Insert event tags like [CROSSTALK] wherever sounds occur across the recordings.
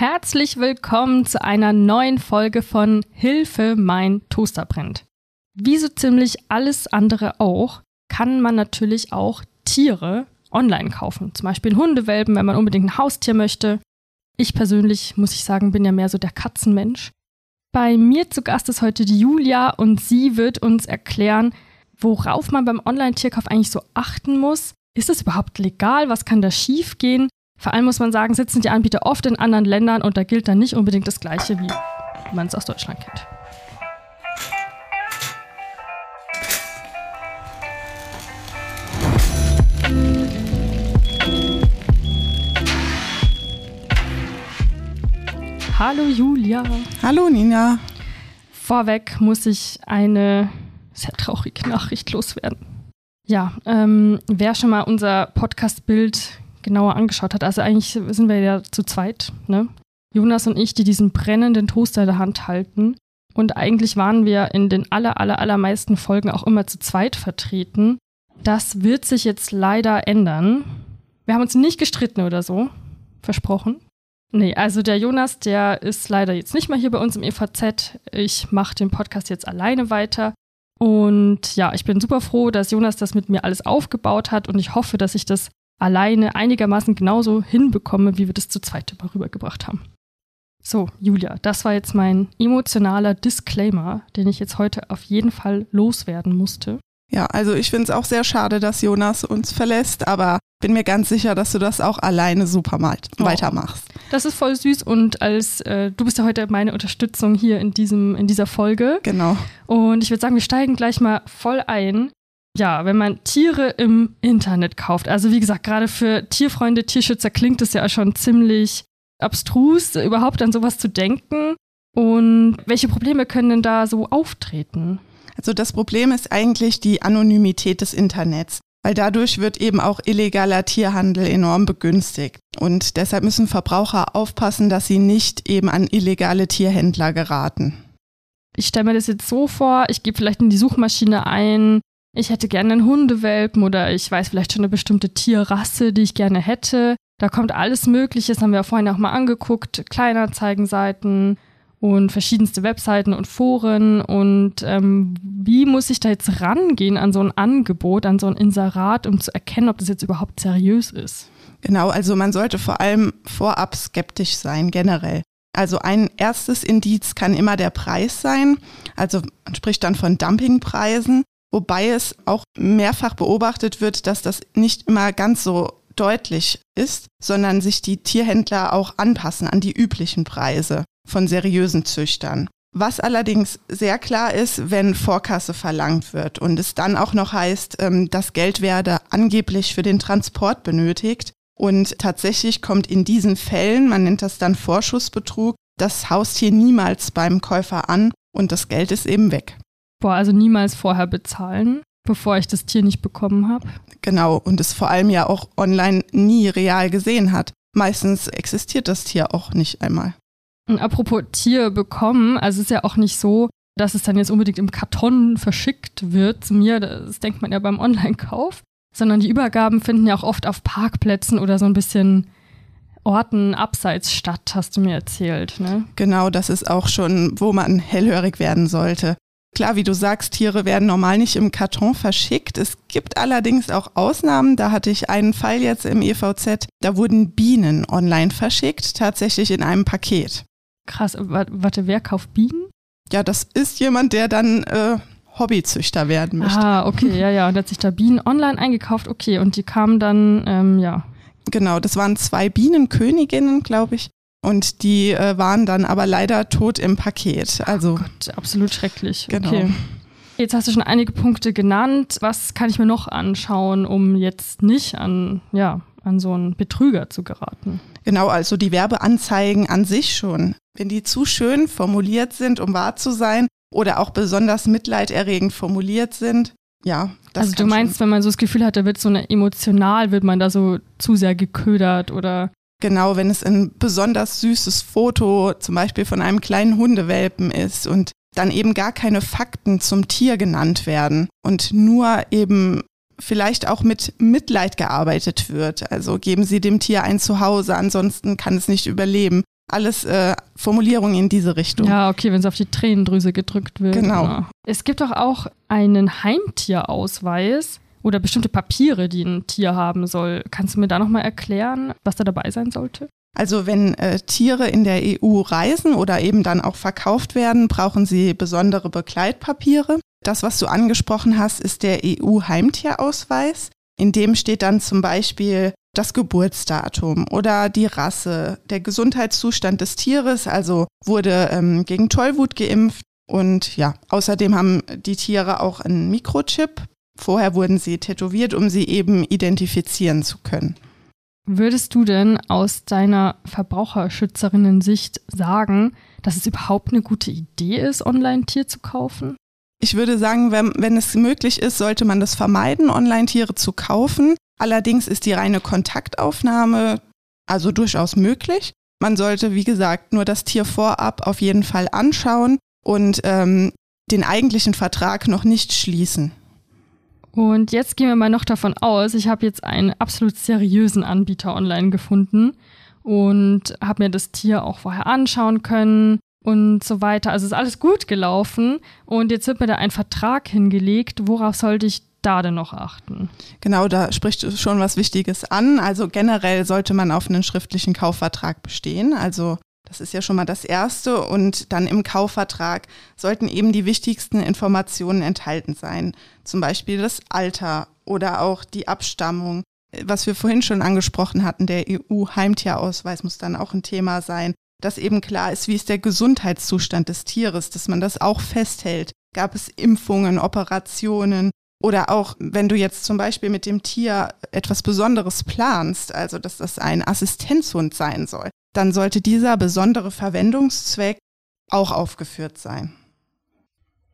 Herzlich willkommen zu einer neuen Folge von Hilfe, mein Toaster brennt. Wie so ziemlich alles andere auch, kann man natürlich auch Tiere online kaufen. Zum Beispiel Hundewelpen, wenn man unbedingt ein Haustier möchte. Ich persönlich, muss ich sagen, bin ja mehr so der Katzenmensch. Bei mir zu Gast ist heute die Julia und sie wird uns erklären, worauf man beim Online-Tierkauf eigentlich so achten muss. Ist es überhaupt legal? Was kann da schiefgehen? Vor allem muss man sagen, sitzen die Anbieter oft in anderen Ländern und da gilt dann nicht unbedingt das Gleiche, wie man es aus Deutschland kennt. Hallo Julia. Hallo Nina. Vorweg muss ich eine sehr traurige Nachricht loswerden. Ja, ähm, wer schon mal unser Podcast-Bild genauer angeschaut hat. Also eigentlich sind wir ja zu zweit, ne? Jonas und ich, die diesen brennenden Toaster in der Hand halten. Und eigentlich waren wir in den aller, aller, allermeisten Folgen auch immer zu zweit vertreten. Das wird sich jetzt leider ändern. Wir haben uns nicht gestritten oder so. Versprochen. Nee, also der Jonas, der ist leider jetzt nicht mehr hier bei uns im EVZ. Ich mache den Podcast jetzt alleine weiter. Und ja, ich bin super froh, dass Jonas das mit mir alles aufgebaut hat und ich hoffe, dass ich das alleine einigermaßen genauso hinbekomme, wie wir das zu zweit immer rübergebracht haben. So, Julia, das war jetzt mein emotionaler Disclaimer, den ich jetzt heute auf jeden Fall loswerden musste. Ja, also ich finde es auch sehr schade, dass Jonas uns verlässt, aber bin mir ganz sicher, dass du das auch alleine super mal oh, weitermachst. Das ist voll süß und als äh, du bist ja heute meine Unterstützung hier in diesem in dieser Folge. Genau. Und ich würde sagen, wir steigen gleich mal voll ein ja, wenn man Tiere im Internet kauft, also wie gesagt, gerade für Tierfreunde, Tierschützer klingt es ja schon ziemlich abstrus, überhaupt an sowas zu denken. Und welche Probleme können denn da so auftreten? Also das Problem ist eigentlich die Anonymität des Internets, weil dadurch wird eben auch illegaler Tierhandel enorm begünstigt. Und deshalb müssen Verbraucher aufpassen, dass sie nicht eben an illegale Tierhändler geraten. Ich stelle mir das jetzt so vor, ich gebe vielleicht in die Suchmaschine ein, ich hätte gerne einen Hundewelpen oder ich weiß vielleicht schon eine bestimmte Tierrasse, die ich gerne hätte. Da kommt alles Mögliche, das haben wir vorhin auch mal angeguckt, Kleinanzeigenseiten und verschiedenste Webseiten und Foren. Und ähm, wie muss ich da jetzt rangehen an so ein Angebot, an so ein Inserat, um zu erkennen, ob das jetzt überhaupt seriös ist? Genau, also man sollte vor allem vorab skeptisch sein, generell. Also ein erstes Indiz kann immer der Preis sein. Also man spricht dann von Dumpingpreisen wobei es auch mehrfach beobachtet wird, dass das nicht immer ganz so deutlich ist, sondern sich die Tierhändler auch anpassen an die üblichen Preise von seriösen Züchtern. Was allerdings sehr klar ist, wenn Vorkasse verlangt wird und es dann auch noch heißt, ähm, das Geld werde angeblich für den Transport benötigt. Und tatsächlich kommt in diesen Fällen, man nennt das dann Vorschussbetrug, das Haustier niemals beim Käufer an und das Geld ist eben weg. Boah, also niemals vorher bezahlen, bevor ich das Tier nicht bekommen habe. Genau, und es vor allem ja auch online nie real gesehen hat. Meistens existiert das Tier auch nicht einmal. Und apropos Tier bekommen, also es ist ja auch nicht so, dass es dann jetzt unbedingt im Karton verschickt wird zu mir, das denkt man ja beim Online-Kauf, sondern die Übergaben finden ja auch oft auf Parkplätzen oder so ein bisschen Orten abseits statt, hast du mir erzählt. Ne? Genau, das ist auch schon, wo man hellhörig werden sollte. Klar, wie du sagst, Tiere werden normal nicht im Karton verschickt. Es gibt allerdings auch Ausnahmen. Da hatte ich einen Fall jetzt im EVZ. Da wurden Bienen online verschickt, tatsächlich in einem Paket. Krass, warte, wer kauft Bienen? Ja, das ist jemand, der dann äh, Hobbyzüchter werden möchte. Ah, okay, ja, ja. Und hat sich da Bienen online eingekauft. Okay, und die kamen dann, ähm, ja. Genau, das waren zwei Bienenköniginnen, glaube ich. Und die äh, waren dann aber leider tot im Paket. Also oh Gott, absolut schrecklich. Genau. Okay. Jetzt hast du schon einige Punkte genannt. Was kann ich mir noch anschauen, um jetzt nicht an, ja, an so einen Betrüger zu geraten? Genau, also die Werbeanzeigen an sich schon. Wenn die zu schön formuliert sind, um wahr zu sein, oder auch besonders mitleiderregend formuliert sind, ja. Das also du meinst, wenn man so das Gefühl hat, da wird so eine emotional, wird man da so zu sehr geködert oder Genau, wenn es ein besonders süßes Foto zum Beispiel von einem kleinen Hundewelpen ist und dann eben gar keine Fakten zum Tier genannt werden und nur eben vielleicht auch mit Mitleid gearbeitet wird. Also geben Sie dem Tier ein Zuhause, ansonsten kann es nicht überleben. alles äh, Formulierungen in diese Richtung. Ja, okay, wenn es auf die Tränendrüse gedrückt wird. Genau. Ja. Es gibt doch auch einen Heimtierausweis oder bestimmte Papiere, die ein Tier haben soll. Kannst du mir da nochmal erklären, was da dabei sein sollte? Also wenn äh, Tiere in der EU reisen oder eben dann auch verkauft werden, brauchen sie besondere Begleitpapiere. Das, was du angesprochen hast, ist der EU-Heimtierausweis. In dem steht dann zum Beispiel das Geburtsdatum oder die Rasse, der Gesundheitszustand des Tieres, also wurde ähm, gegen Tollwut geimpft und ja, außerdem haben die Tiere auch einen Mikrochip. Vorher wurden sie tätowiert, um sie eben identifizieren zu können. Würdest du denn aus deiner Verbraucherschützerinnen-Sicht sagen, dass es überhaupt eine gute Idee ist, online Tier zu kaufen? Ich würde sagen, wenn, wenn es möglich ist, sollte man das vermeiden, Online-Tiere zu kaufen. Allerdings ist die reine Kontaktaufnahme also durchaus möglich. Man sollte, wie gesagt, nur das Tier vorab auf jeden Fall anschauen und ähm, den eigentlichen Vertrag noch nicht schließen. Und jetzt gehen wir mal noch davon aus, ich habe jetzt einen absolut seriösen Anbieter online gefunden und habe mir das Tier auch vorher anschauen können und so weiter. Also ist alles gut gelaufen und jetzt wird mir da ein Vertrag hingelegt. Worauf sollte ich da denn noch achten? Genau, da spricht schon was Wichtiges an. Also generell sollte man auf einen schriftlichen Kaufvertrag bestehen. Also das ist ja schon mal das Erste. Und dann im Kaufvertrag sollten eben die wichtigsten Informationen enthalten sein. Zum Beispiel das Alter oder auch die Abstammung. Was wir vorhin schon angesprochen hatten, der EU-Heimtierausweis muss dann auch ein Thema sein. Dass eben klar ist, wie ist der Gesundheitszustand des Tieres, dass man das auch festhält. Gab es Impfungen, Operationen, oder auch, wenn du jetzt zum Beispiel mit dem Tier etwas Besonderes planst, also dass das ein Assistenzhund sein soll, dann sollte dieser besondere Verwendungszweck auch aufgeführt sein.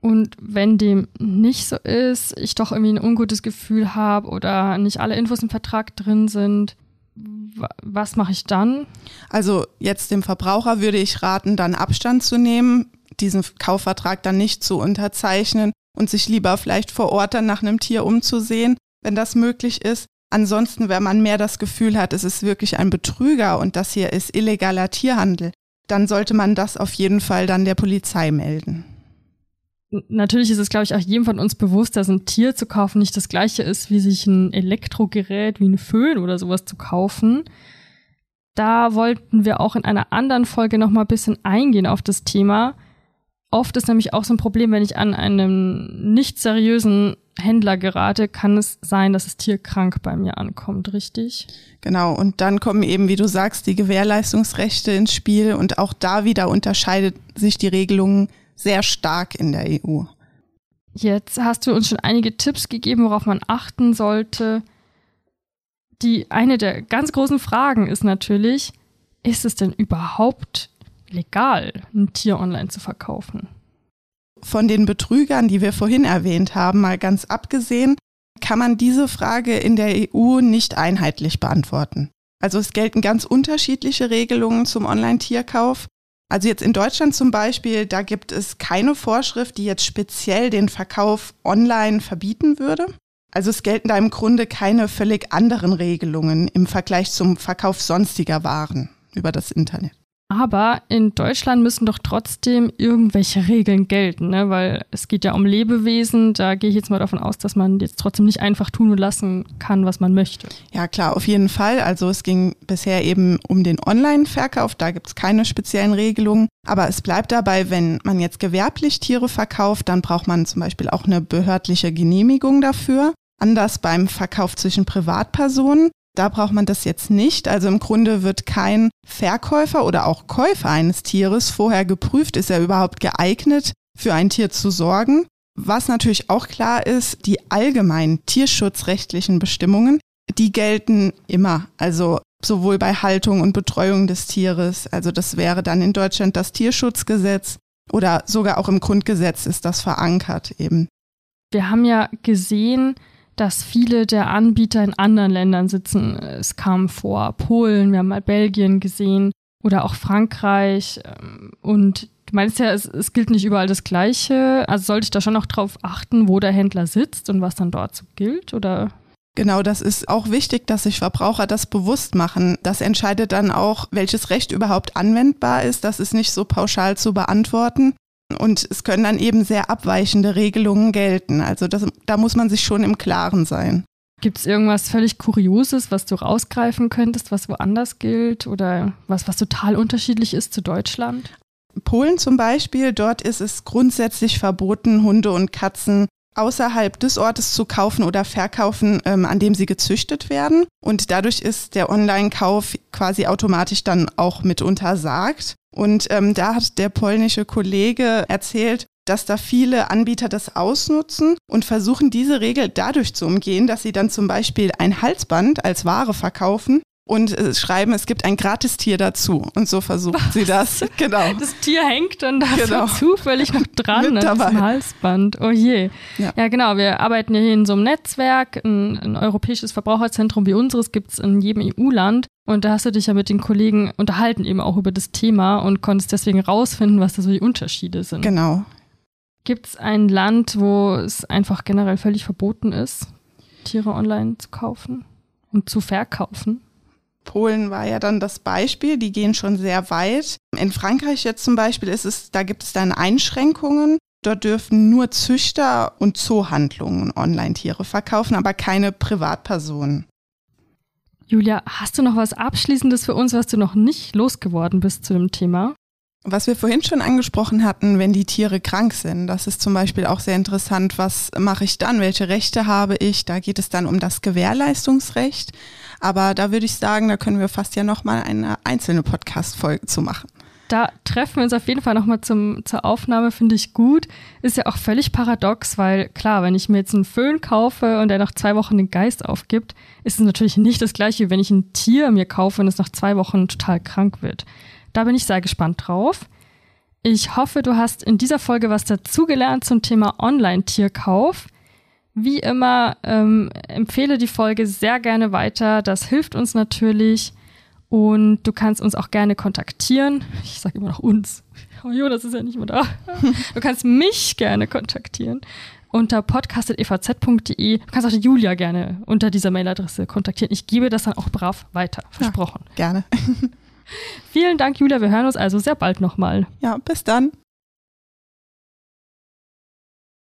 Und wenn dem nicht so ist, ich doch irgendwie ein ungutes Gefühl habe oder nicht alle Infos im Vertrag drin sind, was mache ich dann? Also jetzt dem Verbraucher würde ich raten, dann Abstand zu nehmen, diesen Kaufvertrag dann nicht zu unterzeichnen und sich lieber vielleicht vor Ort dann nach einem Tier umzusehen, wenn das möglich ist. Ansonsten, wenn man mehr das Gefühl hat, es ist wirklich ein Betrüger und das hier ist illegaler Tierhandel, dann sollte man das auf jeden Fall dann der Polizei melden. Natürlich ist es, glaube ich, auch jedem von uns bewusst, dass ein Tier zu kaufen nicht das gleiche ist, wie sich ein Elektrogerät wie ein Föhn oder sowas zu kaufen. Da wollten wir auch in einer anderen Folge noch mal ein bisschen eingehen auf das Thema, Oft ist nämlich auch so ein Problem, wenn ich an einem nicht seriösen Händler gerate, kann es sein, dass das Tier krank bei mir ankommt, richtig? Genau, und dann kommen eben, wie du sagst, die Gewährleistungsrechte ins Spiel und auch da wieder unterscheidet sich die Regelung sehr stark in der EU. Jetzt hast du uns schon einige Tipps gegeben, worauf man achten sollte. Die eine der ganz großen Fragen ist natürlich, ist es denn überhaupt legal, ein Tier online zu verkaufen? Von den Betrügern, die wir vorhin erwähnt haben, mal ganz abgesehen, kann man diese Frage in der EU nicht einheitlich beantworten. Also es gelten ganz unterschiedliche Regelungen zum Online-Tierkauf. Also jetzt in Deutschland zum Beispiel, da gibt es keine Vorschrift, die jetzt speziell den Verkauf online verbieten würde. Also es gelten da im Grunde keine völlig anderen Regelungen im Vergleich zum Verkauf sonstiger Waren über das Internet. Aber in Deutschland müssen doch trotzdem irgendwelche Regeln gelten, ne? weil es geht ja um Lebewesen. Da gehe ich jetzt mal davon aus, dass man jetzt trotzdem nicht einfach tun und lassen kann, was man möchte. Ja, klar, auf jeden Fall. Also es ging bisher eben um den Online-Verkauf. Da gibt es keine speziellen Regelungen. Aber es bleibt dabei, wenn man jetzt gewerblich Tiere verkauft, dann braucht man zum Beispiel auch eine behördliche Genehmigung dafür. Anders beim Verkauf zwischen Privatpersonen. Da braucht man das jetzt nicht. Also im Grunde wird kein Verkäufer oder auch Käufer eines Tieres vorher geprüft, ist er überhaupt geeignet, für ein Tier zu sorgen. Was natürlich auch klar ist, die allgemeinen tierschutzrechtlichen Bestimmungen, die gelten immer. Also sowohl bei Haltung und Betreuung des Tieres. Also das wäre dann in Deutschland das Tierschutzgesetz oder sogar auch im Grundgesetz ist das verankert eben. Wir haben ja gesehen, dass viele der Anbieter in anderen Ländern sitzen. Es kam vor Polen, wir haben mal Belgien gesehen oder auch Frankreich. Ähm, und du meinst ja, es, es gilt nicht überall das Gleiche. Also sollte ich da schon noch drauf achten, wo der Händler sitzt und was dann dort so gilt? Oder? Genau, das ist auch wichtig, dass sich Verbraucher das bewusst machen. Das entscheidet dann auch, welches Recht überhaupt anwendbar ist. Das ist nicht so pauschal zu beantworten. Und es können dann eben sehr abweichende Regelungen gelten. Also das, da muss man sich schon im Klaren sein. Gibt es irgendwas völlig Kurioses, was du rausgreifen könntest, was woanders gilt oder was, was total unterschiedlich ist zu Deutschland? Polen zum Beispiel, dort ist es grundsätzlich verboten, Hunde und Katzen außerhalb des Ortes zu kaufen oder verkaufen, ähm, an dem sie gezüchtet werden. Und dadurch ist der Online-Kauf quasi automatisch dann auch mit untersagt. Und ähm, da hat der polnische Kollege erzählt, dass da viele Anbieter das ausnutzen und versuchen, diese Regel dadurch zu umgehen, dass sie dann zum Beispiel ein Halsband als Ware verkaufen und äh, schreiben, es gibt ein Gratistier dazu. Und so versucht sie das. Genau. Das Tier hängt dann da genau. zufällig noch [LAUGHS] dran an diesem Halsband. Oh je. Ja. ja. genau. Wir arbeiten ja hier in so einem Netzwerk. Ein, ein europäisches Verbraucherzentrum wie unseres gibt es in jedem EU-Land. Und da hast du dich ja mit den Kollegen unterhalten eben auch über das Thema und konntest deswegen rausfinden, was da so die Unterschiede sind. Genau. Gibt es ein Land, wo es einfach generell völlig verboten ist, Tiere online zu kaufen und zu verkaufen? Polen war ja dann das Beispiel, die gehen schon sehr weit. In Frankreich jetzt zum Beispiel ist es, da gibt es dann Einschränkungen. Dort dürfen nur Züchter und Zoohandlungen Online-Tiere verkaufen, aber keine Privatpersonen. Julia, hast du noch was Abschließendes für uns, was du noch nicht losgeworden bist zu dem Thema? Was wir vorhin schon angesprochen hatten, wenn die Tiere krank sind, das ist zum Beispiel auch sehr interessant. Was mache ich dann? Welche Rechte habe ich? Da geht es dann um das Gewährleistungsrecht. Aber da würde ich sagen, da können wir fast ja nochmal eine einzelne Podcast-Folge zu machen. Da treffen wir uns auf jeden Fall nochmal zur Aufnahme, finde ich gut. Ist ja auch völlig paradox, weil klar, wenn ich mir jetzt einen Föhn kaufe und der nach zwei Wochen den Geist aufgibt, ist es natürlich nicht das gleiche, wie wenn ich ein Tier mir kaufe und es nach zwei Wochen total krank wird. Da bin ich sehr gespannt drauf. Ich hoffe, du hast in dieser Folge was dazugelernt zum Thema Online-Tierkauf. Wie immer, ähm, empfehle die Folge sehr gerne weiter. Das hilft uns natürlich. Und du kannst uns auch gerne kontaktieren. Ich sage immer noch uns. Oh, Jonas ist ja nicht mehr da. Du kannst mich gerne kontaktieren unter podcast.evz.de. Du kannst auch die Julia gerne unter dieser Mailadresse kontaktieren. Ich gebe das dann auch brav weiter. Versprochen. Ja, gerne. [LAUGHS] Vielen Dank, Julia. Wir hören uns also sehr bald nochmal. Ja, bis dann.